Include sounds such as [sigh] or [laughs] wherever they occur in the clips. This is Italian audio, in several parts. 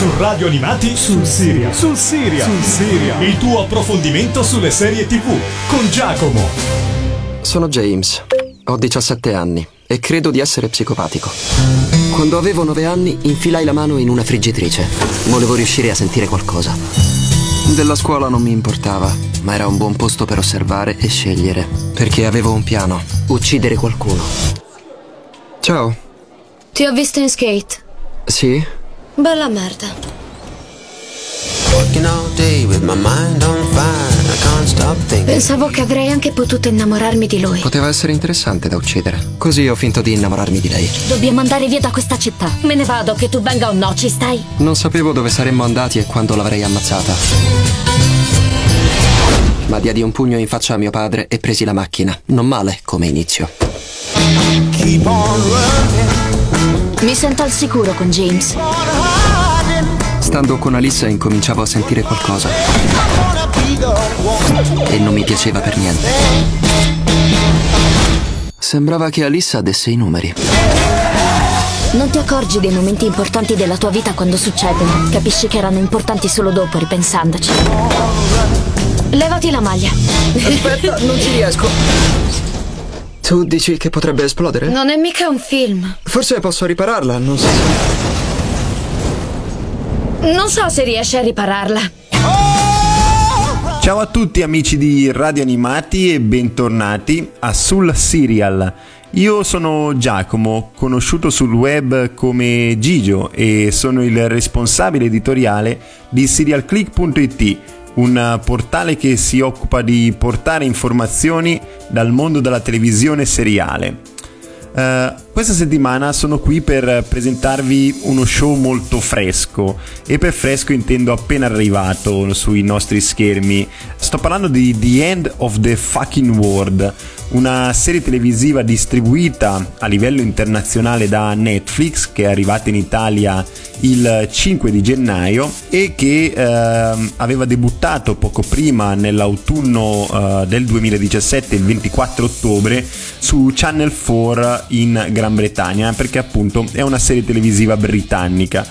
Su Radio Animati sul Siria. Sul Siria. Sul Siria. Il tuo approfondimento sulle serie TV con Giacomo. Sono James. Ho 17 anni e credo di essere psicopatico. Quando avevo 9 anni infilai la mano in una friggitrice. Volevo riuscire a sentire qualcosa. Della scuola non mi importava, ma era un buon posto per osservare e scegliere, perché avevo un piano, uccidere qualcuno. Ciao. Ti ho visto in skate. Sì? Bella merda. Pensavo che avrei anche potuto innamorarmi di lui. Poteva essere interessante da uccidere. Così ho finto di innamorarmi di lei. Dobbiamo andare via da questa città. Me ne vado, che tu venga o no, ci stai? Non sapevo dove saremmo andati e quando l'avrei ammazzata. Ma diedi un pugno in faccia a mio padre e presi la macchina. Non male come inizio. Keep on running. Mi sento al sicuro con James. Stando con Alissa incominciavo a sentire qualcosa e non mi piaceva per niente. Sembrava che Alissa desse i numeri. Non ti accorgi dei momenti importanti della tua vita quando succedono. Capisci che erano importanti solo dopo, ripensandoci. Levati la maglia. Aspetta, non ci riesco. Tu dici che potrebbe esplodere? Non è mica un film. Forse posso ripararla, non so. Non so se riesci a ripararla. Ciao a tutti amici di Radio Animati e bentornati a Sul Serial. Io sono Giacomo, conosciuto sul web come Gigio e sono il responsabile editoriale di serialclick.it, un portale che si occupa di portare informazioni dal mondo della televisione seriale. Eh, questa settimana sono qui per presentarvi uno show molto fresco e per fresco intendo appena arrivato sui nostri schermi. Sto parlando di The End of the Fucking World, una serie televisiva distribuita a livello internazionale da Netflix che è arrivata in Italia il 5 di gennaio e che ehm, aveva debuttato poco prima nell'autunno eh, del 2017, il 24 ottobre, su Channel 4 in Gran Bretagna perché appunto è una serie televisiva britannica.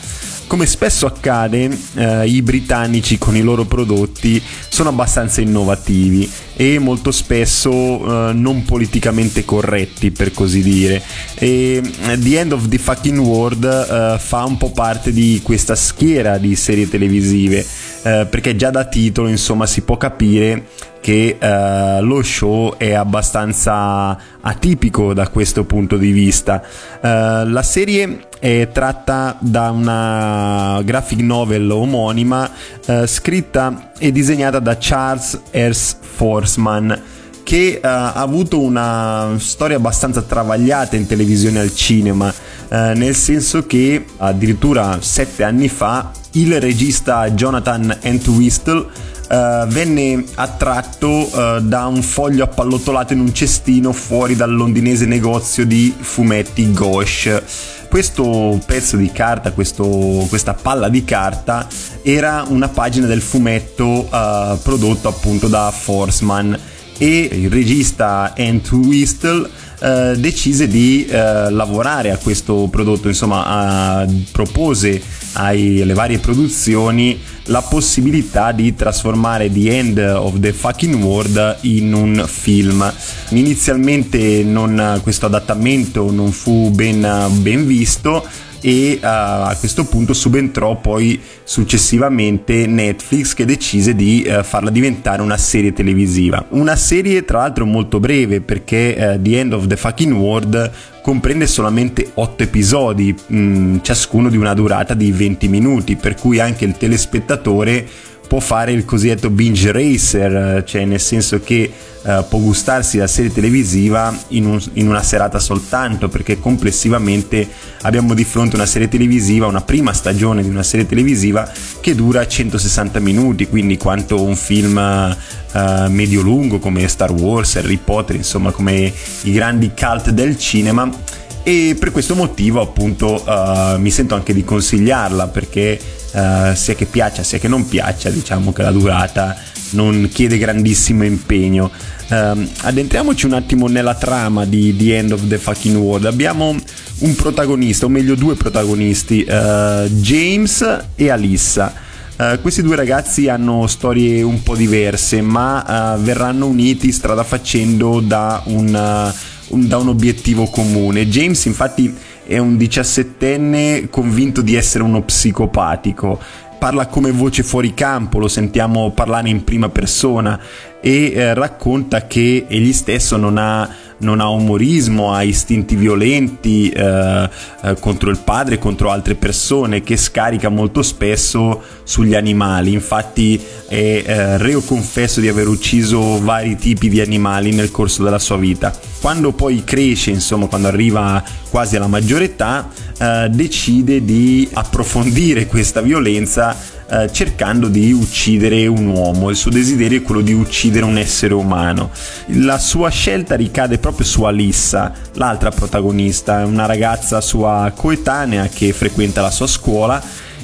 Come spesso accade, eh, i britannici con i loro prodotti sono abbastanza innovativi e molto spesso eh, non politicamente corretti, per così dire. E eh, The End of the Fucking World eh, fa un po' parte di questa schiera di serie televisive, eh, perché già da titolo, insomma, si può capire che eh, lo show è abbastanza atipico da questo punto di vista. Eh, la serie è tratta da una graphic novel omonima eh, scritta e disegnata da Charles S. Forsman che eh, ha avuto una storia abbastanza travagliata in televisione e al cinema, eh, nel senso che addirittura sette anni fa il regista Jonathan Entwistle Uh, venne attratto uh, da un foglio appallottolato in un cestino fuori dal londinese negozio di fumetti Gauche. Questo pezzo di carta, questo, questa palla di carta, era una pagina del fumetto uh, prodotto appunto da Forsman. E il regista Ant Whistle eh, decise di eh, lavorare a questo prodotto, insomma eh, propose alle varie produzioni la possibilità di trasformare The End of the Fucking World in un film. Inizialmente non, questo adattamento non fu ben, ben visto e uh, a questo punto subentrò poi successivamente Netflix che decise di uh, farla diventare una serie televisiva. Una serie tra l'altro molto breve perché uh, The End of the Fucking World comprende solamente 8 episodi, mh, ciascuno di una durata di 20 minuti, per cui anche il telespettatore può fare il cosiddetto binge racer, cioè nel senso che uh, può gustarsi la serie televisiva in, un, in, una serata soltanto, perché complessivamente abbiamo di fronte una serie televisiva, una prima stagione di una serie televisiva che dura 160 minuti, quindi quanto un film uh, medio-lungo come Star Wars, Harry Potter, insomma come i grandi cult del cinema e per questo motivo appunto uh, mi sento anche di consigliarla perché uh, sia che piaccia sia che non piaccia diciamo che la durata non chiede grandissimo impegno Um, addentriamoci un attimo nella trama di The End of the Fucking World. Abbiamo un protagonista, o meglio due protagonisti, uh, James e Alissa. Uh, questi due ragazzi hanno storie un po' diverse, ma uh, verranno uniti strada facendo da un, un, da un obiettivo comune. James, infatti, è un diciassettenne convinto di essere uno psicopatico parla come voce fuori campo, lo sentiamo parlare in prima persona e eh, racconta che egli stesso non ha, non ha umorismo, ha istinti violenti eh, eh, contro il padre contro altre persone, che scarica molto spesso sugli animali. Infatti è eh, reo confesso di aver ucciso vari tipi di animali nel corso della sua vita. Quando poi cresce, insomma, quando arriva quasi alla maggiore età, eh, decide di approfondire [laughs] questa violenza eh, cercando di uccidere un uomo. Il suo desiderio è quello di uccidere un essere umano. La sua scelta ricade proprio su Alissa, l'altra protagonista, una ragazza sua coetanea che frequenta la sua scuola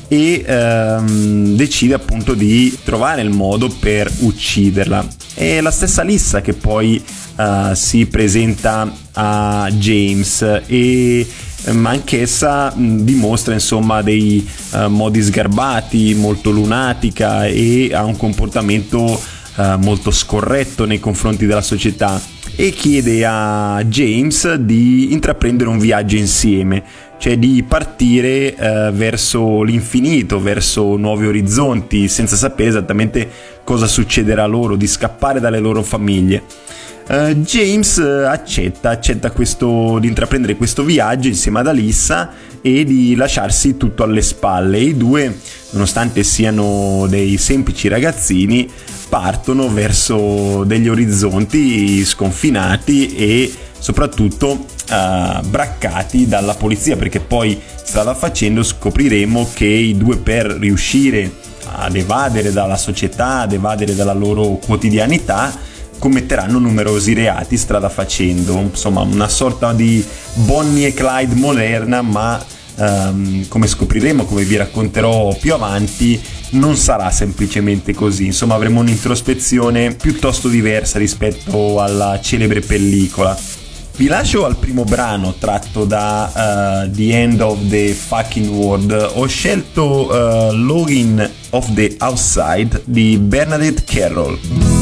e ehm, decide appunto di trovare il modo per ucciderla. È la stessa Lissa che poi uh, si presenta a James e ma anch'essa dimostra insomma dei uh, modi sgarbati, molto lunatica e ha un comportamento uh, molto scorretto nei confronti della società e chiede a James di intraprendere un viaggio insieme, cioè di partire uh, verso l'infinito, verso nuovi orizzonti, senza sapere esattamente cosa succederà loro, di scappare dalle loro famiglie. Uh, James uh, accetta, accetta questo, di intraprendere questo viaggio insieme ad Alissa e di lasciarsi tutto alle spalle. I due, nonostante siano dei semplici ragazzini, partono verso degli orizzonti sconfinati e soprattutto uh, braccati dalla polizia, perché poi strada facendo scopriremo che i due per riuscire ad evadere dalla società, ad evadere dalla loro quotidianità, commetteranno numerosi reati strada facendo, insomma una sorta di Bonnie e Clyde moderna, ma um, come scopriremo, come vi racconterò più avanti, non sarà semplicemente così, insomma avremo un'introspezione piuttosto diversa rispetto alla celebre pellicola. Vi lascio al primo brano tratto da uh, The End of the Fucking World. Ho scelto uh, Login of the Outside di Bernadette Carroll.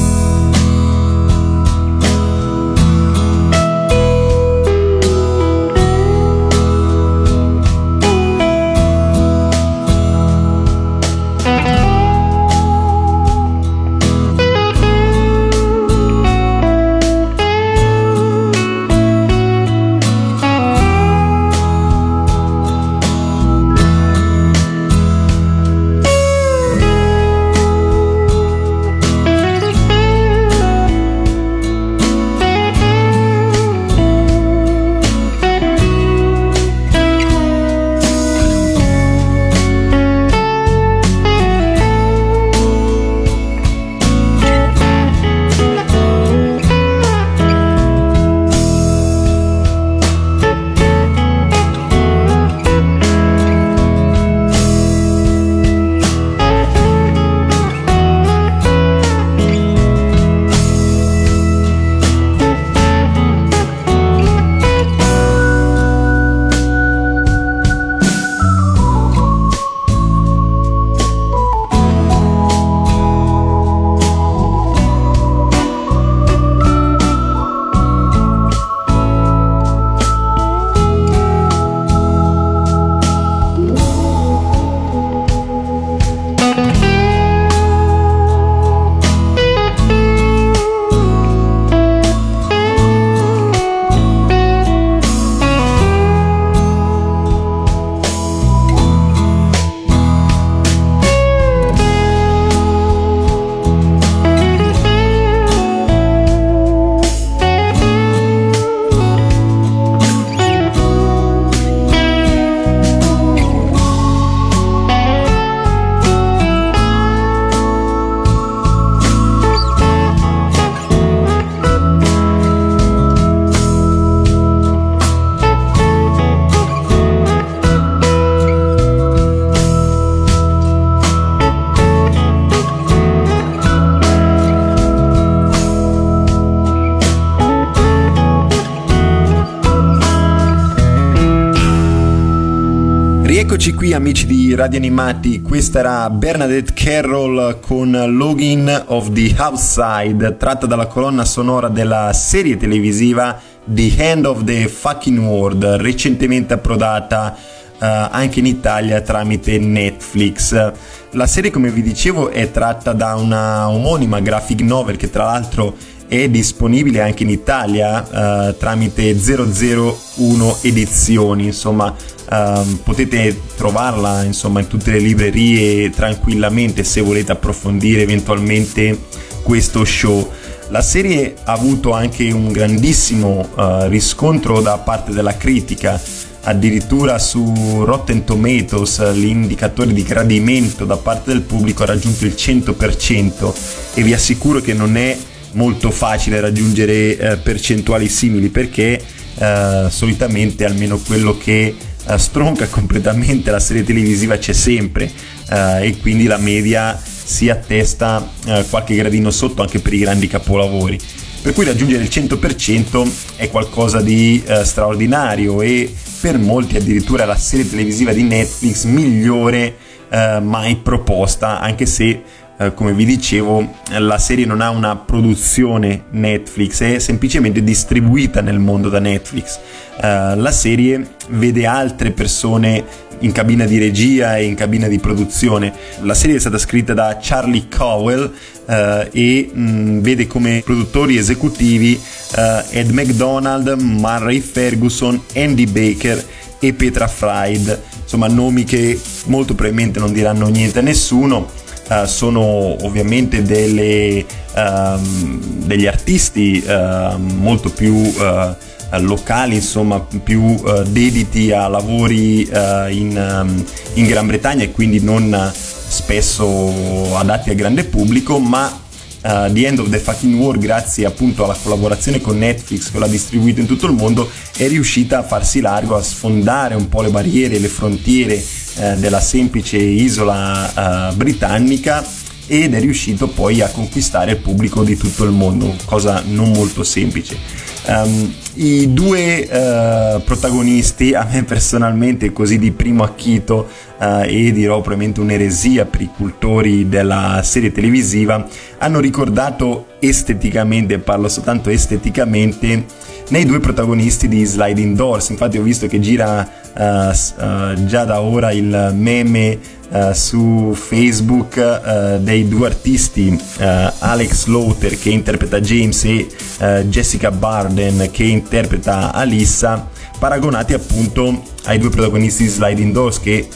Eccoci qui amici di Radio Animati, questa era Bernadette Carroll con Login of the Outside, tratta dalla colonna sonora della serie televisiva The End of the Fucking World, recentemente approdata uh, anche in Italia tramite Netflix. La serie, come vi dicevo, è tratta da una omonima graphic novel che tra l'altro è disponibile anche in Italia uh, tramite 001 edizioni, insomma uh, potete trovarla insomma in tutte le librerie tranquillamente se volete approfondire eventualmente questo show. La serie ha avuto anche un grandissimo uh, riscontro da parte della critica, addirittura su Rotten Tomatoes l'indicatore di gradimento da parte del pubblico ha raggiunto il 100% e vi assicuro che non è molto facile raggiungere eh, percentuali simili perché eh, solitamente almeno quello che eh, stronca completamente la serie televisiva c'è sempre eh, e quindi la media si attesta eh, qualche gradino sotto anche per i grandi capolavori. Per cui raggiungere il 100% è qualcosa di straordinario e per molti addirittura la serie televisiva di Netflix migliore mai proposta anche se eh, come vi dicevo, la serie non ha una produzione Netflix, è semplicemente distribuita nel mondo da Netflix. Uh, la serie vede altre persone in cabina di regia e in cabina di produzione. La serie è stata scritta da Charlie Cowell uh, e mh, mm, vede come produttori esecutivi Ed McDonald, Murray Ferguson, Andy Baker e Petra Fried. Insomma, nomi che molto probabilmente non diranno niente a nessuno uh, sono ovviamente delle, um, degli artisti uh, molto più uh, locali, insomma più uh, dediti a lavori in, um, in, Gran Bretagna e quindi non spesso adatti al grande pubblico, ma uh, The End of the Fucking War, grazie appunto alla collaborazione con Netflix che l'ha distribuito in tutto il mondo, è riuscita a farsi largo, a sfondare un po' le barriere, le frontiere uh, della semplice isola uh, britannica ed è riuscito poi a conquistare il pubblico di tutto il mondo, cosa non molto semplice. Um, I due uh, protagonisti, a me personalmente così di primo acchito uh, e dirò probabilmente un'eresia per i cultori della serie televisiva, hanno ricordato esteticamente, parlo soltanto esteticamente, nei due protagonisti di Sliding Doors. Infatti ho visto che gira già da ora il meme Uh, su Facebook dei due artisti, Alex Lauter che interpreta James e Jessica Barden che interpreta Alissa, paragonati appunto ai due protagonisti di Sliding Doors che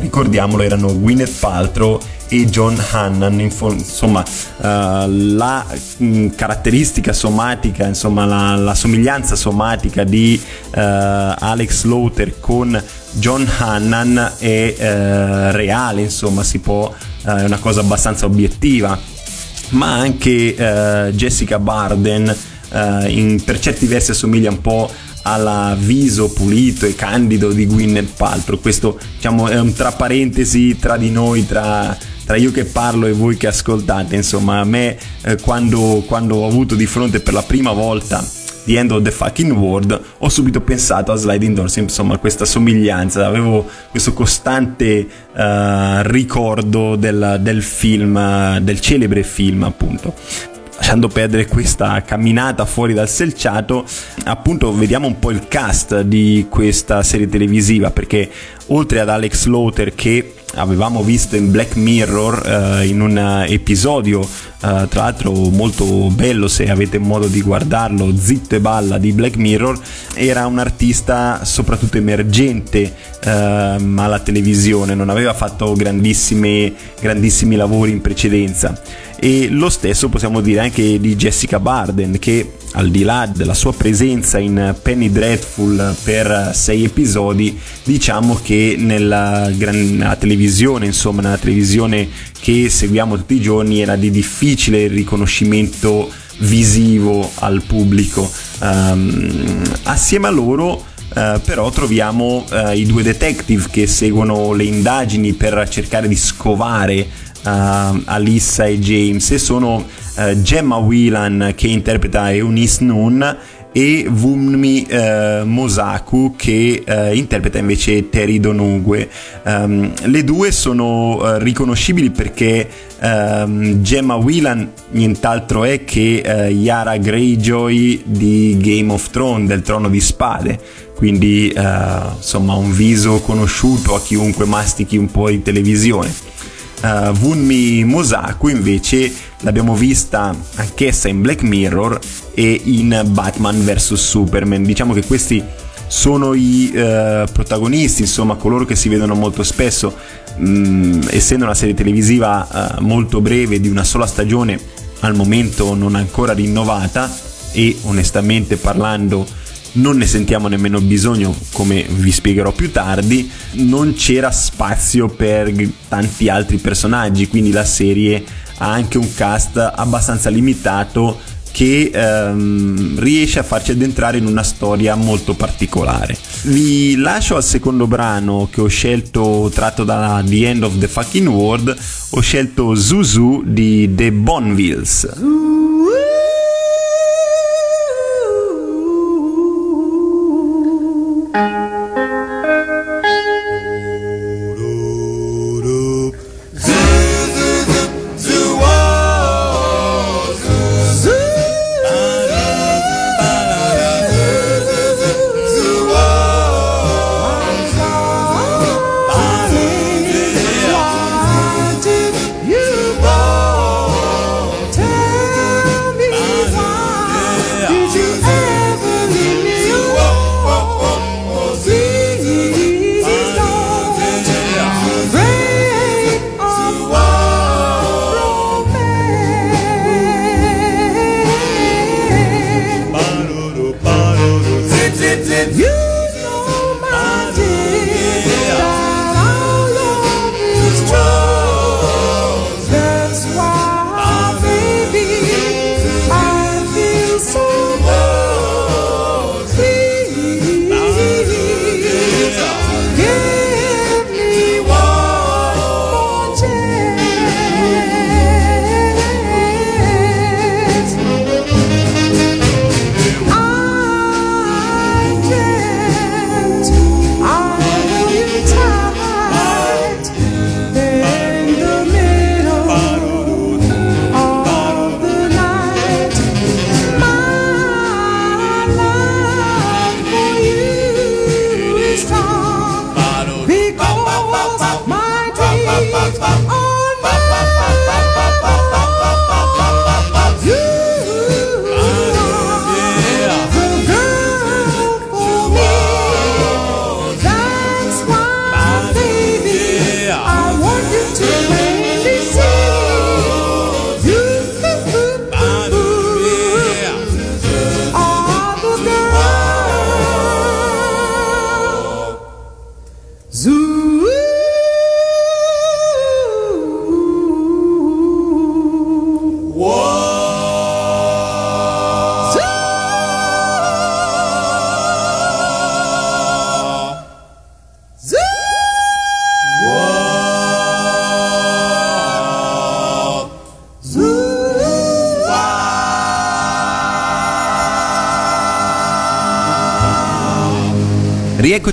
ricordiamolo erano Gwyneth Paltrow e John Hannan, insomma uh, la mh, mm, caratteristica somatica, insomma la, la somiglianza somatica di uh, Alex Lauter con John Hannan è uh, reale, insomma si può, è una cosa abbastanza obiettiva, ma anche Jessica Barden in, per certi versi assomiglia un po' alla viso pulito e candido di Gwyneth Paltrow. Questo diciamo, è un tra parentesi tra di noi, tra tra io che parlo e voi che ascoltate, insomma, a me eh, quando, quando ho avuto di fronte per la prima volta The End of the Fucking World, ho subito pensato a Sliding Doors, insomma, questa somiglianza, avevo questo costante uh, ricordo del, del film, del celebre film, appunto lasciando perdere questa camminata fuori dal selciato, appunto vediamo un po' il cast di questa serie televisiva, perché oltre ad Alex Lauter che avevamo visto in Black Mirror uh, in un episodio uh, tra l'altro molto bello se avete modo di guardarlo Zitto e Balla di Black Mirror era un artista soprattutto emergente uh, alla televisione non aveva fatto grandissimi lavori in precedenza e lo stesso possiamo dire anche di Jessica Barden che al di là della sua presenza in Penny Dreadful per sei episodi, diciamo che nella, nella, televisione, insomma, nella televisione che seguiamo tutti i giorni era di difficile riconoscimento visivo al pubblico. Um, assieme a loro Uh, però troviamo uh, i due detective che seguono le indagini per cercare di scovare uh, Alissa e James e sono uh, Gemma Whelan che interpreta Eunice Noon e Wunmi eh, Mosaku che eh, interpreta invece Terry Donugue. Um, le due sono uh, riconoscibili perché um, Gemma Whelan nient'altro è che uh, Yara Greyjoy di Game of Thrones, del Trono di Spade. Quindi insomma un viso conosciuto a chiunque mastichi un po' di televisione. Uh, Wunmi Mosaku invece l'abbiamo vista anch'essa in Black Mirror e in Batman vs Superman. Diciamo che questi sono i uh, protagonisti, insomma coloro che si vedono molto spesso, mh, essendo una serie televisiva uh, molto breve di una sola stagione, al momento non ancora rinnovata e onestamente parlando non ne sentiamo nemmeno bisogno, come vi spiegherò più tardi, non c'era spazio per tanti altri personaggi, quindi la serie ha anche un cast abbastanza limitato che ehm, riesce a farci addentrare in una storia molto particolare. Vi lascio al secondo brano che ho scelto tratto da The End of the Fucking World, ho scelto Zuzu di The Bonvilles.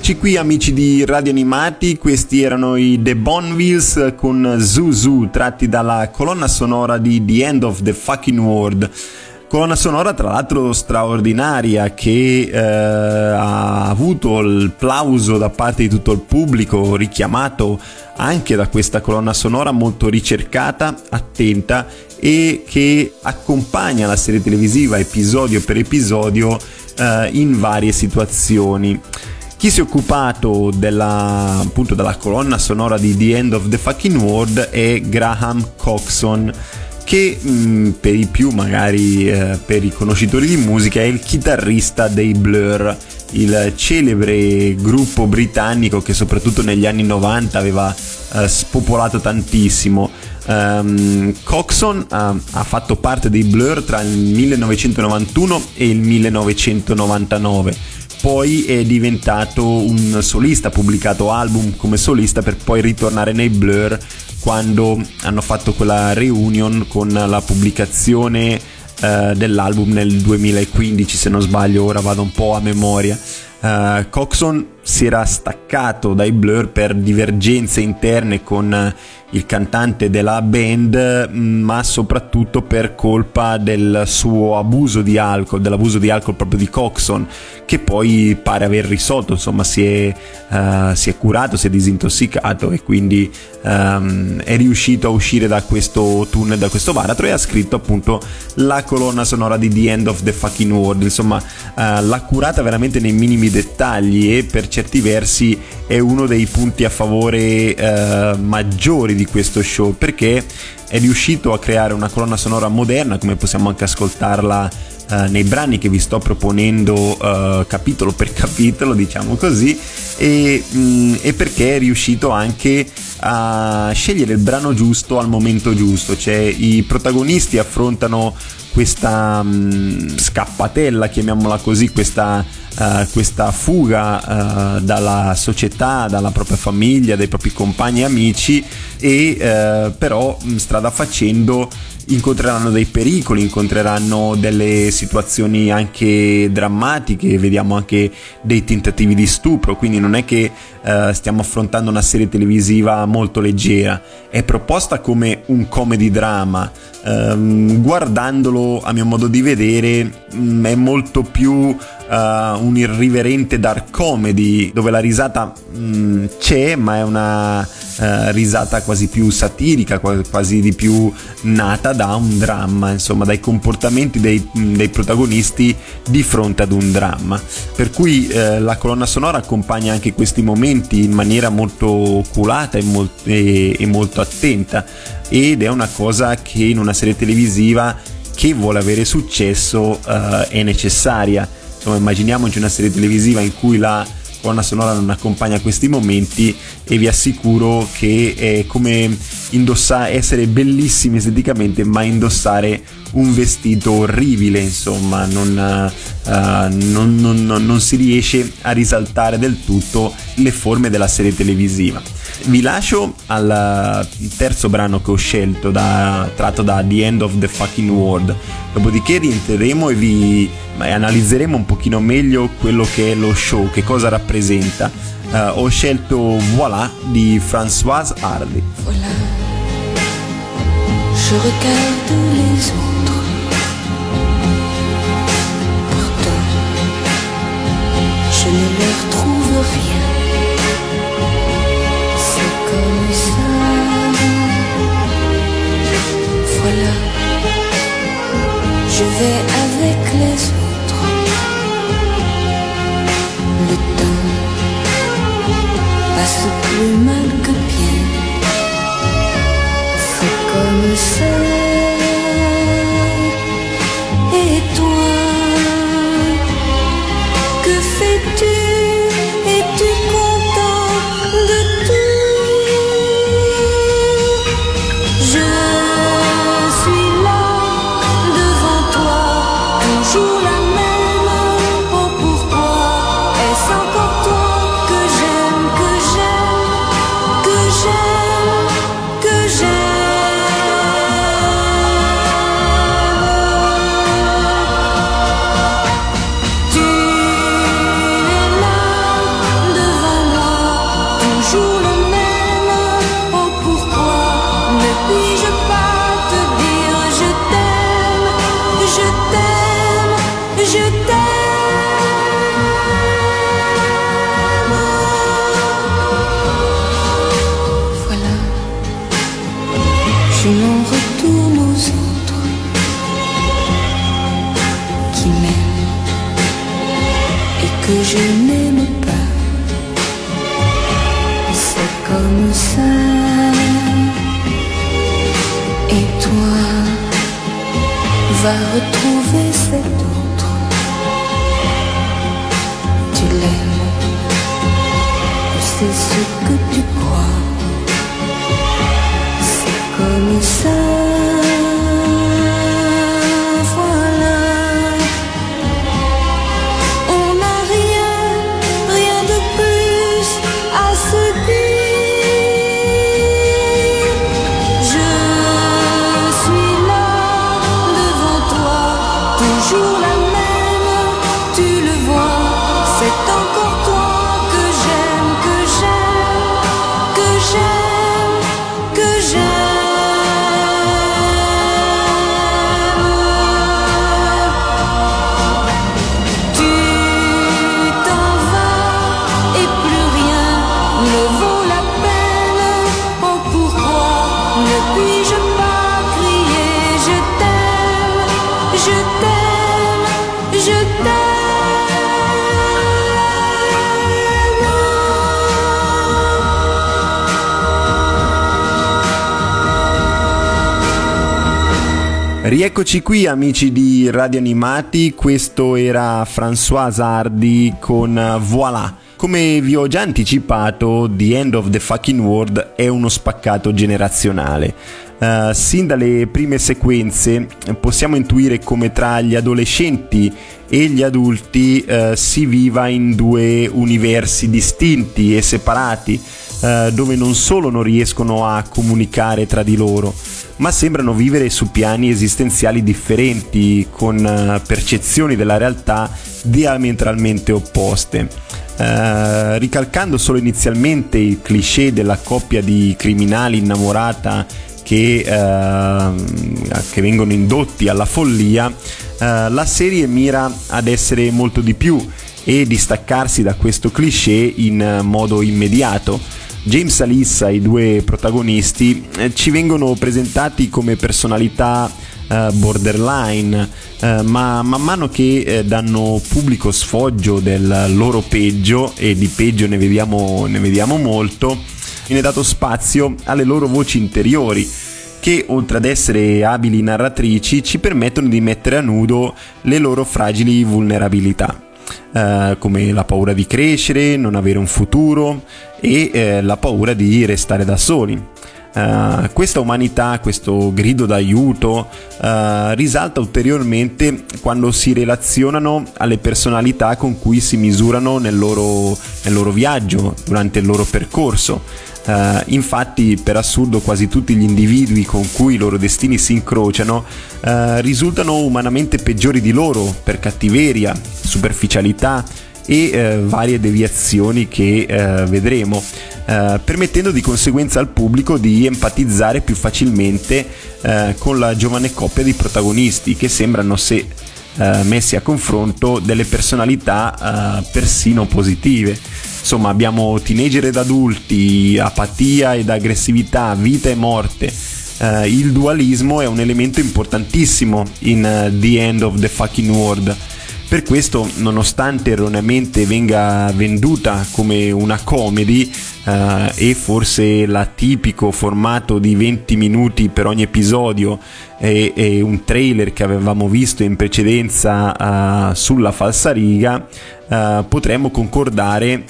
Rieccoci qui amici di Radio Animati, questi erano i The Bonvilles con Zuzu tratti dalla colonna sonora di The End of the Fucking World. Colonna sonora tra l'altro straordinaria che eh, ha avuto il plauso da parte di tutto il pubblico, richiamato anche da questa colonna sonora molto ricercata, attenta e che accompagna la serie televisiva episodio per episodio eh, in varie situazioni. Chi si è occupato della, appunto, della colonna sonora di The End of the Fucking World è Graham Coxon che mh, mm, per i più magari eh, per i conoscitori di musica è il chitarrista dei Blur, il celebre gruppo britannico che soprattutto negli anni 90 aveva eh, spopolato tantissimo. Um, Coxon uh, ha fatto parte dei Blur tra il 1991 e il 1999 poi è diventato un solista, ha pubblicato album come solista per poi ritornare nei Blur quando hanno fatto quella reunion con la pubblicazione eh, dell'album nel 2015 se non sbaglio, ora vado un po' a memoria. Uh, Coxon si era staccato dai Blur per divergenze interne con il cantante della band, ma soprattutto per colpa del suo abuso di alcol, dell'abuso di alcol proprio di Coxon, che poi pare aver risolto, insomma si è, uh, si è curato, si è disintossicato e quindi um, è riuscito a uscire da questo tunnel, da questo baratro e ha scritto appunto la colonna sonora di The End of the Fucking World, insomma uh, l'ha curata veramente nei minimi dettagli e per certi versi è uno dei punti a favore uh, maggiori di questo show perché è riuscito a creare una colonna sonora moderna come possiamo anche ascoltarla Uh, nei brani che vi sto proponendo uh, capitolo per [laughs] capitolo, diciamo così, e, mh, e, perché è riuscito anche a scegliere il brano giusto al momento giusto, cioè i protagonisti affrontano questa mh, scappatella, chiamiamola così, questa uh, questa fuga uh, dalla società, dalla propria famiglia, dai propri compagni e amici e uh, però strada facendo incontreranno dei pericoli, incontreranno delle situazioni anche drammatiche, vediamo anche dei tentativi di stupro, quindi non è che uh, stiamo affrontando una serie televisiva molto leggera, è proposta come un comedy drama, um, guardandolo a mio modo di vedere um, è molto più uh, un irriverente dark comedy dove la risata um, c'è ma è una uh, risata quasi più satirica, quasi di più nata da un dramma, insomma dai comportamenti dei, dei protagonisti di fronte ad un dramma. Per cui uh, la colonna sonora accompagna anche questi momenti in maniera molto oculata e, molt- e, e molto attenta ed è una cosa che in una serie televisiva che vuole avere successo uh, è necessaria. Insomma, immaginiamoci una serie televisiva in cui la colonna sonora non accompagna questi momenti e vi assicuro che è come indossare, essere bellissimi esteticamente ma indossare un vestito orribile insomma non, uh, non, non, non si riesce a risaltare del tutto le forme della serie televisiva. Vi lascio al terzo brano che ho scelto da, tratto da The End of the Fucking World. Dopodiché rientreremo e vi analizzeremo un pochino meglio quello che è lo show che cosa rappresenta. Uh, ho scelto Voilà di Françoise Hardy. Voilà. Je regarde les autres je ne leur trouve rien comme ça. Voilà, je vais avec les autres. Le temps passe plus mal que bien. C'est comme ça. Rieccoci qui amici di Radio Animati, questo era François Hardy con Voilà. Come vi ho già anticipato, The End of the Fucking World è uno spaccato generazionale. Uh, sin dalle prime sequenze possiamo intuire come tra gli adolescenti e gli adulti uh, si viva in due universi distinti e separati, uh, dove non solo non riescono a comunicare tra di loro, ma sembrano vivere su piani esistenziali differenti, con percezioni della realtà diametralmente opposte. Uh, ricalcando solo inizialmente il cliché della coppia di criminali innamorata che, uh, che vengono indotti alla follia, uh, la serie mira ad essere molto di più e distaccarsi da questo cliché in modo immediato. James Alissa, i due protagonisti, eh, ci vengono presentati come personalità uh, borderline, uh, ma man mano che danno pubblico sfoggio del loro peggio, e di peggio ne vediamo, ne vediamo molto, viene dato spazio alle loro voci interiori che oltre ad essere abili narratrici ci permettono di mettere a nudo le loro fragili vulnerabilità. Uh, come la paura di crescere, non avere un futuro e uh, la paura di restare da soli. Uh, questa umanità, questo grido d'aiuto uh, risalta ulteriormente quando si relazionano alle personalità con cui si misurano nel loro, nel loro viaggio, durante il loro percorso. Uh, infatti, per assurdo, quasi tutti gli individui con cui i loro destini si incrociano risultano umanamente peggiori di loro per cattiveria, superficialità e varie deviazioni che vedremo eh, permettendo di conseguenza al pubblico di empatizzare più facilmente eh, con la giovane coppia di protagonisti che sembrano se eh, messi a confronto delle personalità eh, persino positive. Insomma, abbiamo teenager ed adulti, apatia ed aggressività, vita e morte. Uh, il dualismo è un elemento importantissimo in uh, The End of the Fucking World. Per questo, nonostante erroneamente venga venduta come una comedy uh, e forse l'atipico formato di 20 minuti per ogni episodio e, e un trailer che avevamo visto in precedenza uh, sulla falsariga, uh, potremmo concordare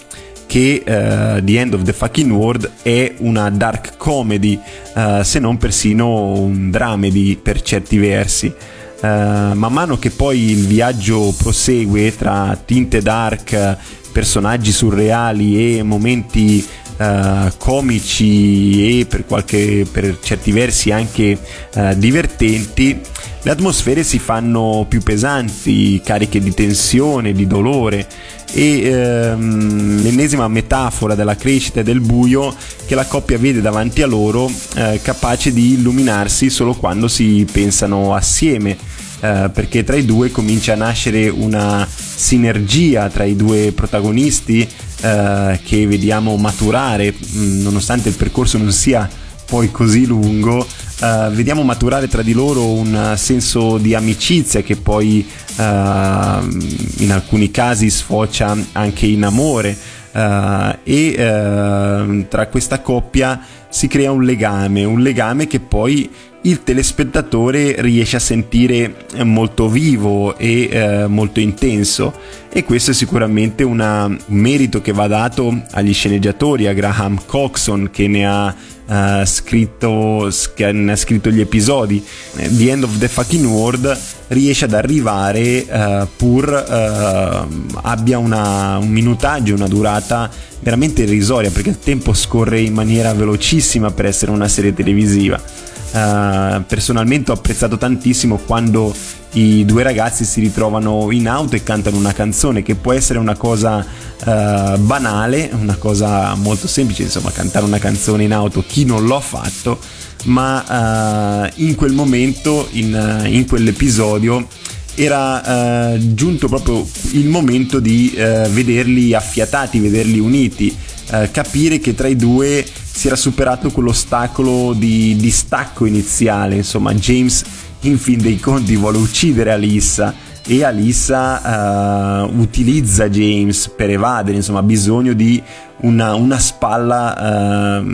che uh, The End of the Fucking World è una dark comedy, uh, se non persino un dramedy per certi versi. Uh, man mano che poi il viaggio prosegue tra tinte dark, personaggi surreali e momenti uh, comici e per, qualche, per, certi versi anche uh, divertenti, le atmosfere si fanno più pesanti, cariche di tensione, di dolore. E ehm, l'ennesima metafora della crescita e del buio che la coppia vede davanti a loro eh, capace di illuminarsi solo quando si pensano assieme. Eh, perché tra i due comincia a nascere una sinergia tra i due protagonisti eh, che vediamo maturare mh, mm, nonostante il percorso non sia poi così lungo uh, vediamo maturare tra di loro un senso di amicizia che poi uh, in alcuni casi sfocia anche in amore uh, e tra questa coppia si crea un legame, un legame che poi il telespettatore riesce a sentire molto vivo e eh, molto intenso e questo è sicuramente una, un merito che va dato agli sceneggiatori, a Graham Coxon che ne ha uh, scritto, che ha scritto gli episodi. The End of the Fucking World riesce ad arrivare uh, pur uh, abbia una, un minutaggio, una durata veramente irrisoria perché il tempo scorre in maniera velocissima per essere una serie televisiva. Uh, personalmente ho apprezzato tantissimo quando i due ragazzi si ritrovano in auto e cantano una canzone che può essere una cosa uh, banale, una cosa molto semplice, insomma cantare una canzone in auto, chi non l'ha fatto, ma uh, in quel momento, in, in quell'episodio, era uh, giunto proprio il momento di uh, vederli affiatati, vederli uniti, uh, capire che tra i due si era superato quell'ostacolo di distacco iniziale, insomma James in fin dei conti vuole uccidere Alissa e Alissa uh, utilizza James per evadere, insomma ha bisogno di una, una, spalla, uh,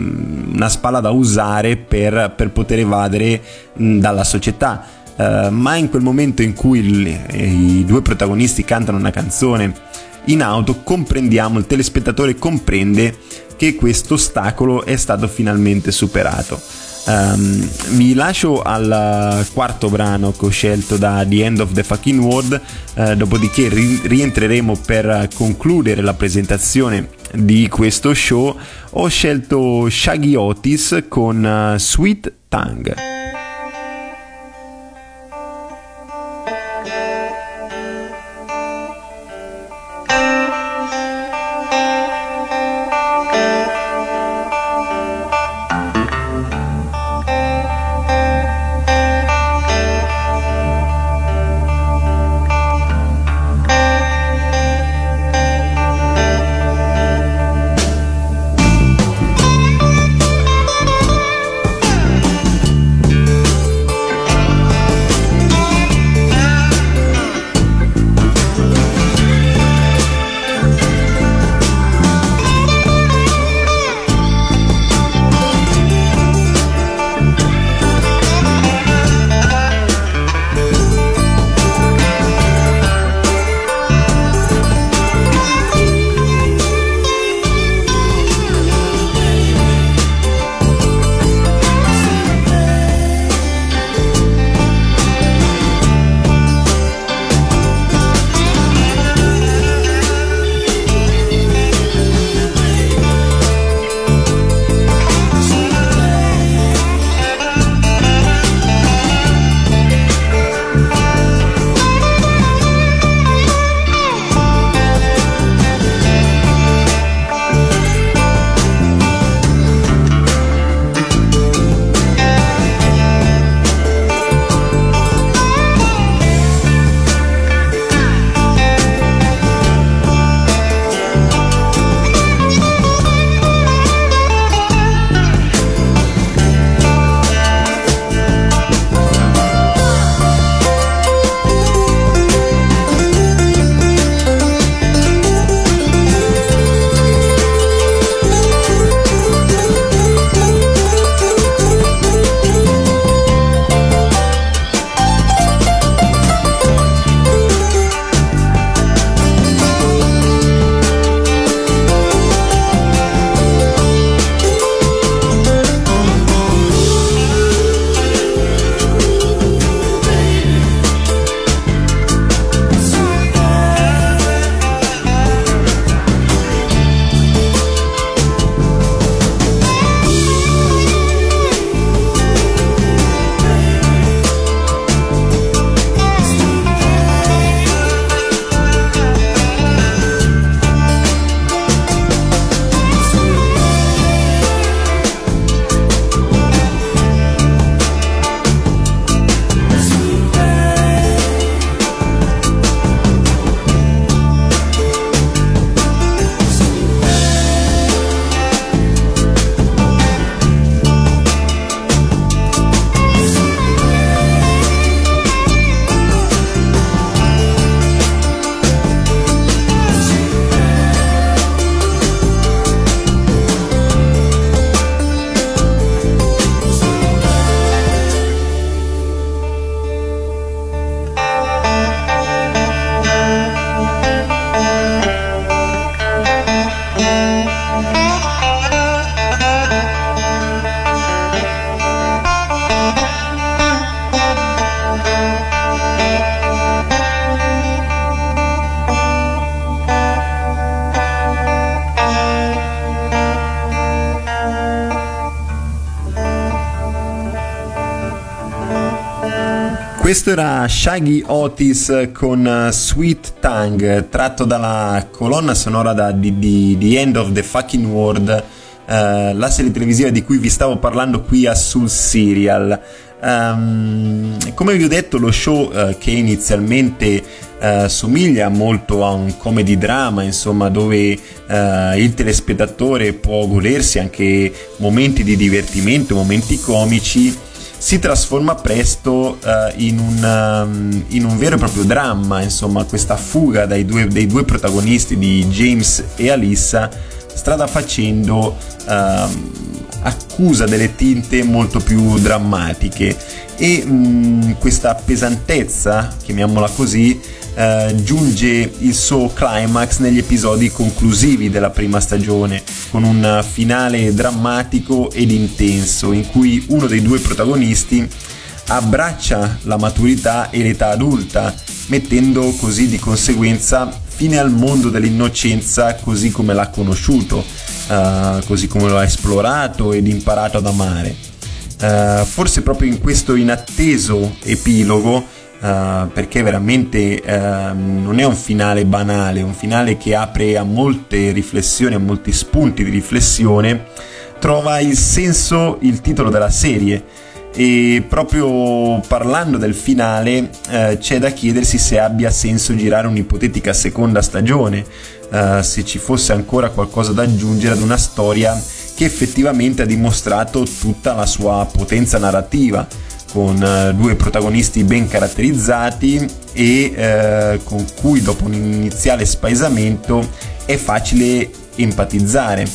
una spalla da usare per, per poter evadere mh, dalla società. eh, ma in quel momento in cui il- i due protagonisti cantano una canzone in auto comprendiamo, il telespettatore comprende che questo ostacolo è stato finalmente superato. Ehm, vi lascio al quarto brano che ho scelto da The End of the Fucking World, eh, dopodiché ri- rientreremo per concludere la presentazione di questo show. Ho scelto Shaggy Otis con eh, Sweet Tongue. Questo era Shaggy Otis con uh, Sweet Tongue, tratto dalla colonna sonora da, di, di The End of the Fucking World, uh, la serie televisiva di cui vi stavo parlando qui a Sul Serial. Um, come vi ho detto, lo show uh, che inizialmente uh, somiglia molto a un comedy drama, insomma, dove uh, il telespettatore può godersi anche momenti di divertimento, momenti comici, si trasforma presto uh, in, un, um, in, un, vero e proprio dramma, insomma, questa fuga due, dei due protagonisti di James e Alissa strada facendo ehm, accusa delle tinte molto più drammatiche. E mh, questa pesantezza, chiamiamola così, eh, giunge il suo climax negli episodi conclusivi della prima stagione, con un finale drammatico ed intenso in cui uno dei due protagonisti abbraccia la maturità e l'età adulta, mettendo così di conseguenza fine al mondo dell'innocenza così come l'ha conosciuto, eh, così come lo ha esplorato ed imparato ad amare. Eh, forse proprio in questo inatteso epilogo, eh, perché veramente ehm, non è un finale banale, è un finale che apre a molte riflessioni, a molti spunti di riflessione, trova il senso il titolo della serie e proprio parlando del finale eh, c'è da chiedersi se abbia senso girare un'ipotetica seconda stagione, eh, se ci fosse ancora qualcosa da aggiungere ad una storia che effettivamente ha dimostrato tutta la sua potenza narrativa con eh, due protagonisti ben caratterizzati e eh, con cui dopo un iniziale spaesamento è facile empatizzare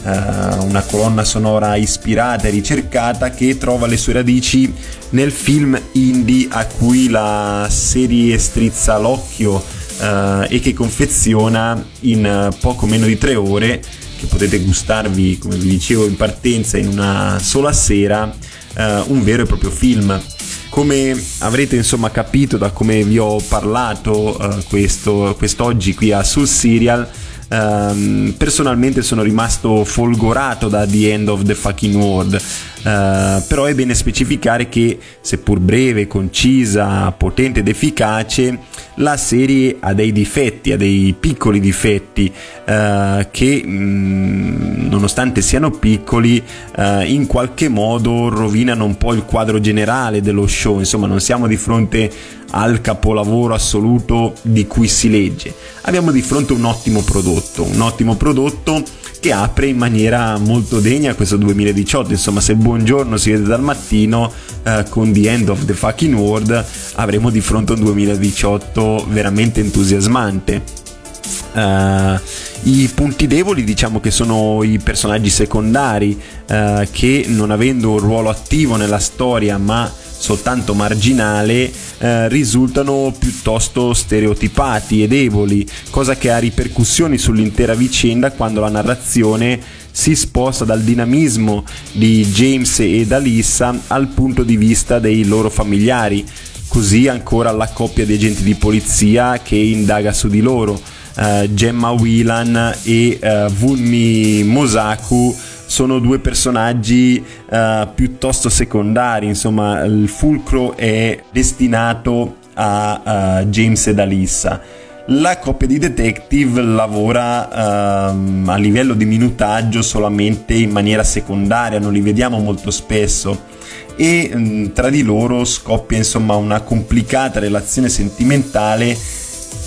Uh, una colonna sonora ispirata e ricercata che trova le sue radici nel film indie a cui la serie strizza l'occhio uh, e che confeziona in poco meno di tre ore che potete gustarvi come vi dicevo in partenza in una sola sera un vero e proprio film. Come avrete insomma capito da come vi ho parlato questo, quest'oggi qui a Sul Serial Um, personalmente sono rimasto folgorato da The End of the Fucking World. Uh, però è bene specificare che, seppur breve, concisa, potente ed efficace, la serie ha dei difetti, ha dei piccoli difetti uh, che, mh, nonostante siano piccoli, uh, in qualche modo rovinano un po' il quadro generale dello show. Insomma, non siamo di fronte al capolavoro assoluto di cui si legge. Abbiamo di fronte un ottimo prodotto, un ottimo prodotto che apre in maniera molto degna questo 2018. Insomma, se buongiorno si vede dal mattino eh, con The End of the Fucking World, avremo di fronte un 2018 veramente entusiasmante. Uh, I punti deboli diciamo che sono i personaggi secondari uh, che non avendo un ruolo attivo nella storia ma soltanto marginale, eh, risultano piuttosto stereotipati e deboli, cosa che ha ripercussioni sull'intera vicenda quando la narrazione si sposta dal dinamismo di James ed Alissa al punto di vista dei loro familiari, così ancora alla coppia di agenti di polizia che indaga su di loro. Uh, Gemma Whelan e uh, Vunmi Mosaku sono due personaggi uh, piuttosto secondari, insomma il fulcro è destinato a uh, James ed Alissa. La coppia di detective lavora uh, a livello di minutaggio solamente in maniera secondaria, non li vediamo molto spesso e um, tra di loro scoppia insomma una complicata relazione sentimentale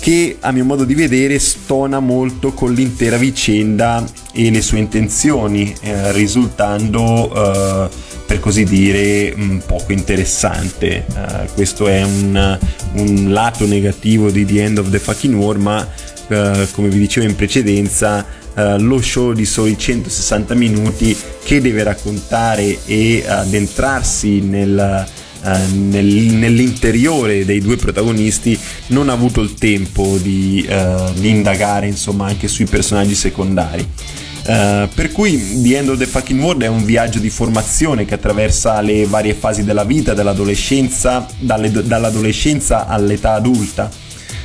che a mio modo di vedere stona molto con l'intera vicenda e le sue intenzioni, eh, risultando eh, per così dire poco interessante. Uh, questo è un, un, lato negativo di The End of the Fucking War, ma uh, come vi dicevo in precedenza, uh, lo show di soli 160 minuti che deve raccontare e addentrarsi nel eh, nel, nell'interiore dei due protagonisti non ha avuto il tempo di, uh, di indagare insomma anche sui personaggi secondari. Uh, per cui The End of the Fucking World è un viaggio di formazione che attraversa le varie fasi della vita, dall'adolescenza, dall'adolescenza all'età adulta.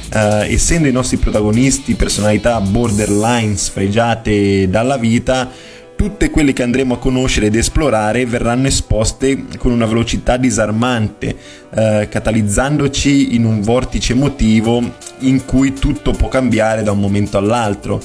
Uh, essendo i nostri protagonisti personalità borderline sfregiate dalla vita, tutte quelle che andremo a conoscere ed esplorare verranno esposte con una velocità disarmante, eh, catalizzandoci in un vortice emotivo in cui tutto può cambiare da un momento all'altro.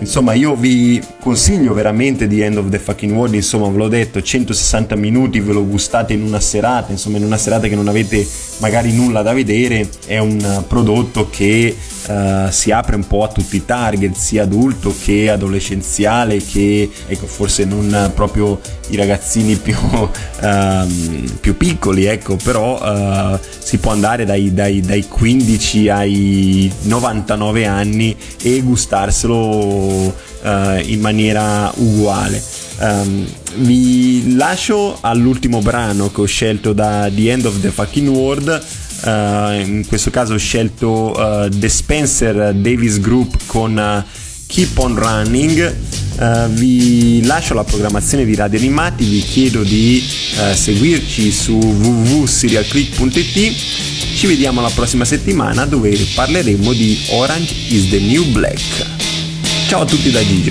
Insomma, io vi consiglio veramente di End of the Fucking World, insomma, ve l'ho detto, 160 minuti, ve lo gustate in una serata, insomma, in una serata che non avete magari nulla da vedere, è un prodotto che uh, si apre un po' a tutti i target, sia adulto che adolescenziale, che ecco, forse non proprio i ragazzini più, uh, [laughs] più piccoli, ecco, però uh, si può andare dai, dai, dai 15 ai 99 anni e gustarselo eh, in maniera uguale. Um, vi lascio all'ultimo brano che ho scelto da The End of the Fucking World uh, in questo caso ho scelto uh, The Spencer Davis Group con eh, Keep on Running. Uh, vi lascio la programmazione di Radio Animati, vi chiedo di uh, seguirci su www.serialclick.it. Ci vediamo la prossima settimana dove parleremo di Orange is the New Black. Ciao a tutti da Gigi.